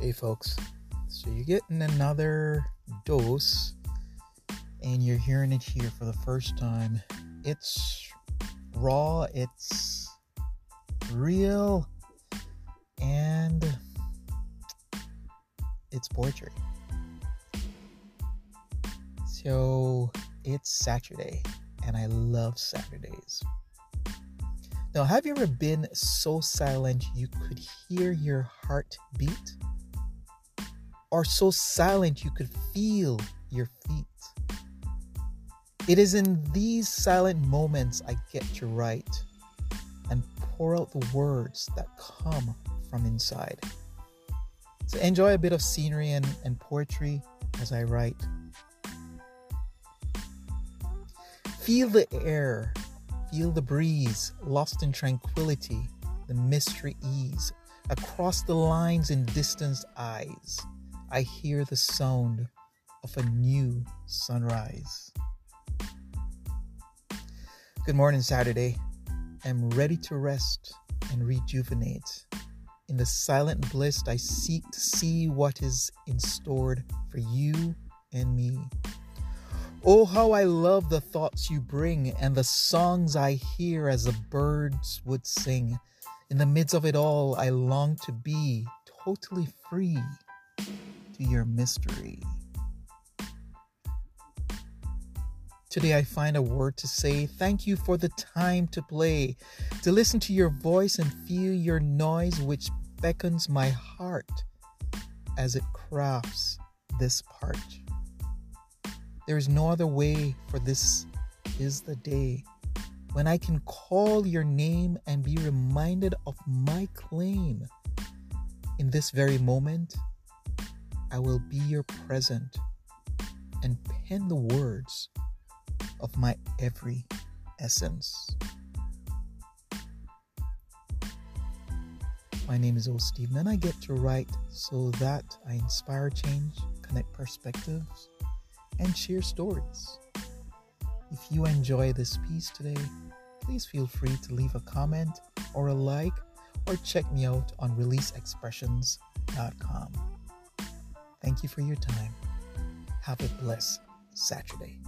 Hey, folks. So you're getting another dose, and you're hearing it here for the first time. It's raw, it's real, and it's poetry. So it's Saturday, and I love Saturdays. Now, have you ever been so silent you could hear your heart beat? Or so silent you could feel your feet? It is in these silent moments I get to write and pour out the words that come from inside. So enjoy a bit of scenery and, and poetry as I write. Feel the air Feel the breeze, lost in tranquility, the mystery ease. Across the lines in distant eyes, I hear the sound of a new sunrise. Good morning, Saturday. I'm ready to rest and rejuvenate. In the silent bliss, I seek to see what is in store for you and me. Oh, how I love the thoughts you bring and the songs I hear as the birds would sing. In the midst of it all, I long to be totally free your mystery. Today, I find a word to say thank you for the time to play, to listen to your voice and feel your noise, which beckons my heart as it crafts this part. There is no other way, for this is the day when I can call your name and be reminded of my claim. In this very moment, I will be your present and pen the words of my every essence. My name is O. Stephen, and I get to write so that I inspire change, connect perspectives, and share stories. If you enjoy this piece today, please feel free to leave a comment or a like or check me out on releaseexpressions.com. Thank you for your time. Have a blessed Saturday.